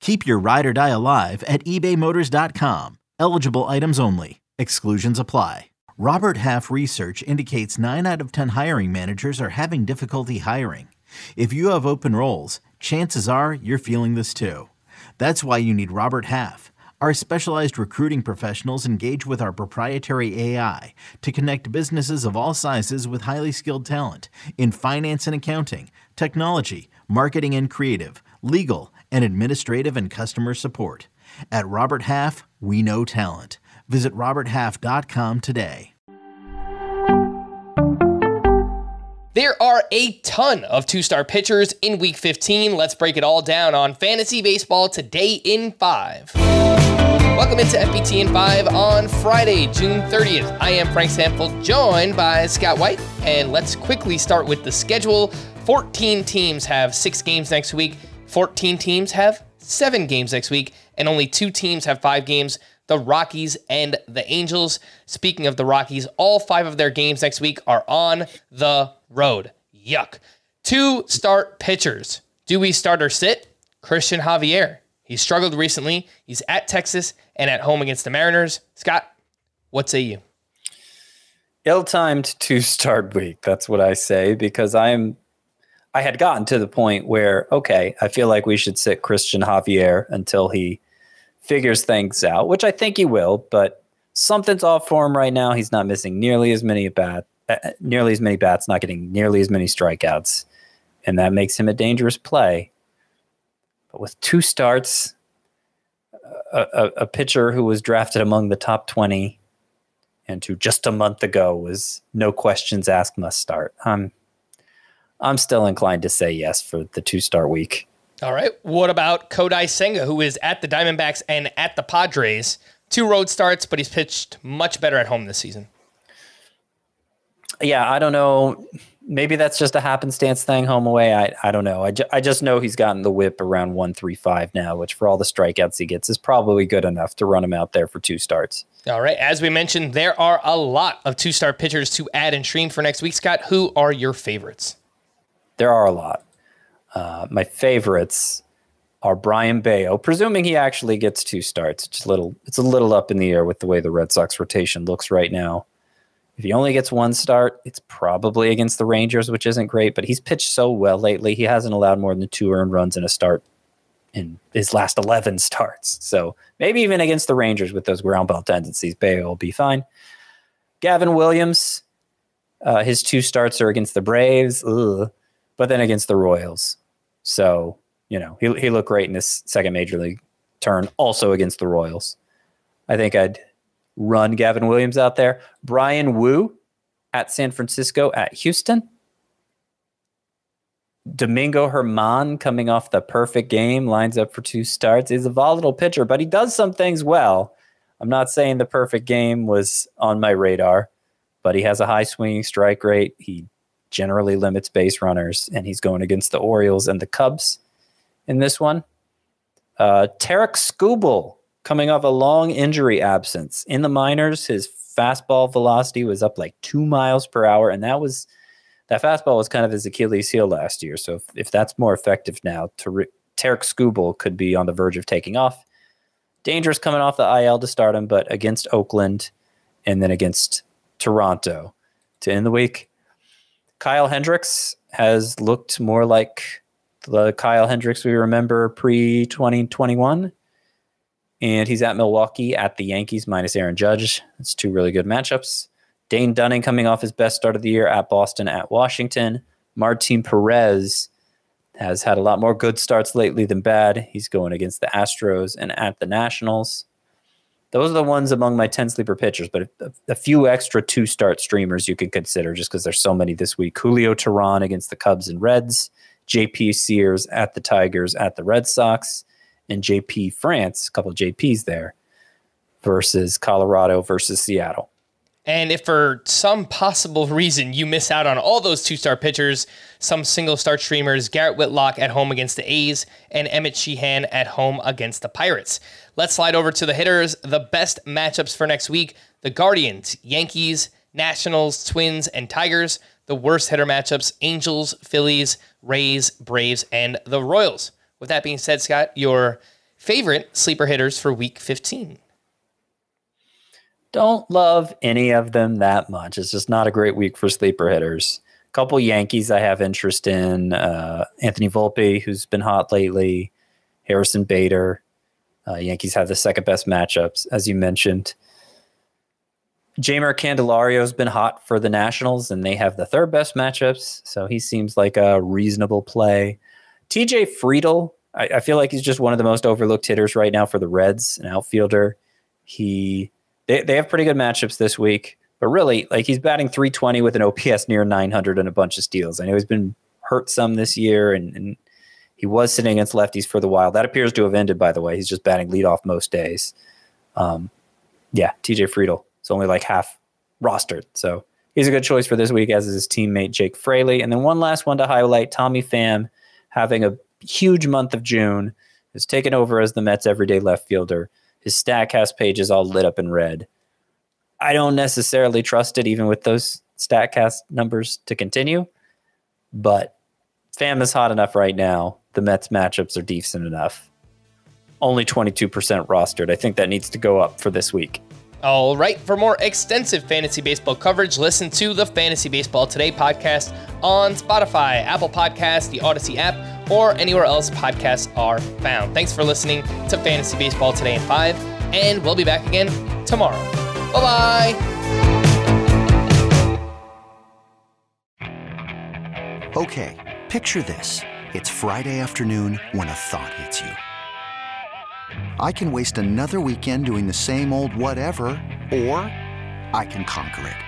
Keep your ride or die alive at ebaymotors.com. Eligible items only. Exclusions apply. Robert Half research indicates 9 out of 10 hiring managers are having difficulty hiring. If you have open roles, chances are you're feeling this too. That's why you need Robert Half. Our specialized recruiting professionals engage with our proprietary AI to connect businesses of all sizes with highly skilled talent in finance and accounting, technology, marketing and creative, legal, and administrative and customer support. At Robert Half, we know talent. Visit RobertHalf.com today. There are a ton of two start pitchers in week 15. Let's break it all down on Fantasy Baseball today in 5. Welcome into FBT in 5 on Friday, June 30th. I am Frank Stampfl, joined by Scott White, and let's quickly start with the schedule. 14 teams have six games next week. 14 teams have seven games next week, and only two teams have five games the Rockies and the Angels. Speaking of the Rockies, all five of their games next week are on the road. Yuck. Two start pitchers. Do we start or sit? Cristian Javier. He struggled recently. He's at Texas and at home against the Mariners. Scott, what say you? Ill timed two start week. That's what I say because I'm I had gotten to the point where, okay, I feel like we should sit Cristian Javier until he figures things out, which I think he will, but something's off for him right now. He's not missing nearly as many bat, uh, nearly as many bats, not getting nearly as many strikeouts, and that makes him a dangerous play. But with two starts, a, a, a pitcher who was drafted among the top 20 and who just a month ago was no questions asked must start. I'm I'm still inclined to say yes for the two start week. All right. What about Kodai Senga, who is at the Diamondbacks and at the Padres? Two road starts, but he's pitched much better at home this season. Yeah, I don't know. Maybe that's just a happenstance thing, home away. I, I don't know. I, ju- I just know he's gotten the whip around 135 now, which for all the strikeouts he gets is probably good enough to run him out there for two starts. All right. As we mentioned, there are a lot of two start pitchers to add and stream for next week. Scott, who are your favorites? There are a lot. Uh, my favorites are Brayan Bello, presuming he actually gets two starts. It's a little, it's a little up in the air with the way the Red Sox rotation looks right now. If he only gets one start, it's probably against the Rangers, which isn't great. But he's pitched so well lately; he hasn't allowed more than two earned runs in a start in his last eleven starts. So maybe even against the Rangers with those ground ball tendencies, Bello will be fine. Gavin Williams, uh, his two starts are against the Braves. Ugh but then against the Royals. So, you know, he, he looked great in his second major league turn, also against the Royals. I think I'd run Gavin Williams out there. Bryan Woo at San Francisco at Houston. Domingo German coming off the perfect game, lines up for two starts. He's a volatile pitcher, but he does some things well. I'm not saying the perfect game was on my radar, but he has a high swinging strike rate. He generally limits base runners, and he's going against the Orioles and the Cubs in this one. Uh, Tarik Skubal coming off a long injury absence in the minors. His fastball velocity was up like two miles per hour, and that was that fastball was kind of his Achilles heel last year. So if, if that's more effective now, Tarik Skubal could be on the verge of taking off. Dangerous coming off the IL to start him, but against Oakland and then against Toronto to end the week. Kyle Hendricks has looked more like the Kyle Hendricks we remember pre 2021. And he's at Milwaukee at the Yankees minus Aaron Judge. That's two really good matchups. Dane Dunning coming off his best start of the year at Boston, at Washington. Martin Perez has had a lot more good starts lately than bad. He's going against the Astros and at the Nationals. Those are the ones among my 10 sleeper pitchers, but a, a few extra two start streamers you could consider just because there's so many this week. Julio Teheran against the Cubs and Reds, JP Sears at the Tigers at the Red Sox, and JP France, a couple JPs there, versus Colorado versus Seattle. And if for some possible reason you miss out on all those two start pitchers, some single star streamers, Garrett Whitlock at home against the A's and Emmett Sheehan at home against the Pirates. Let's slide over to the hitters. The best matchups for next week the Guardians, Yankees, Nationals, Twins, and Tigers. The worst hitter matchups Angels, Phillies, Rays, Braves, and the Royals. With that being said, Scott, your favorite sleeper hitters for week 15 don't love any of them that much. It's just not a great week for sleeper hitters. A couple Yankees I have interest in. Uh, Anthony Volpe, who's been hot lately. Harrison Bader. Uh, Yankees have the second best matchups, as you mentioned. Jeimer Candelario has been hot for the Nationals, and they have the third best matchups. So he seems like a reasonable play. TJ Friedl, I, I feel like he's just one of the most overlooked hitters right now for the Reds, an outfielder. He they they have pretty good matchups this week. But really, like he's batting 320 with an OPS near 900 and a bunch of steals. I know he's been hurt some this year, and, and he was sitting against lefties for the while. That appears to have ended, by the way. He's just batting leadoff most days. Um, yeah, TJ Friedl. It's only like half rostered, so he's a good choice for this week, as is his teammate Jake Fraley. And then one last one to highlight: Tommy Pham having a huge month of June, has taken over as the Mets' everyday left fielder. His Statcast page is all lit up in red. I don't necessarily trust it, even with those Statcast numbers to continue. But Pham is hot enough right now. The Mets matchups are decent enough. Only 22% rostered. I think that needs to go up for this week. All right. For more extensive fantasy baseball coverage, listen to the Fantasy Baseball Today podcast on Spotify, Apple Podcasts, the Audacy app, or anywhere else podcasts are found. Thanks for listening to Fantasy Baseball Today in 5, and we'll be back again tomorrow. Bye bye. Okay, picture this. It's Friday afternoon when a thought hits you. I can waste another weekend doing the same old whatever, or I can conquer it.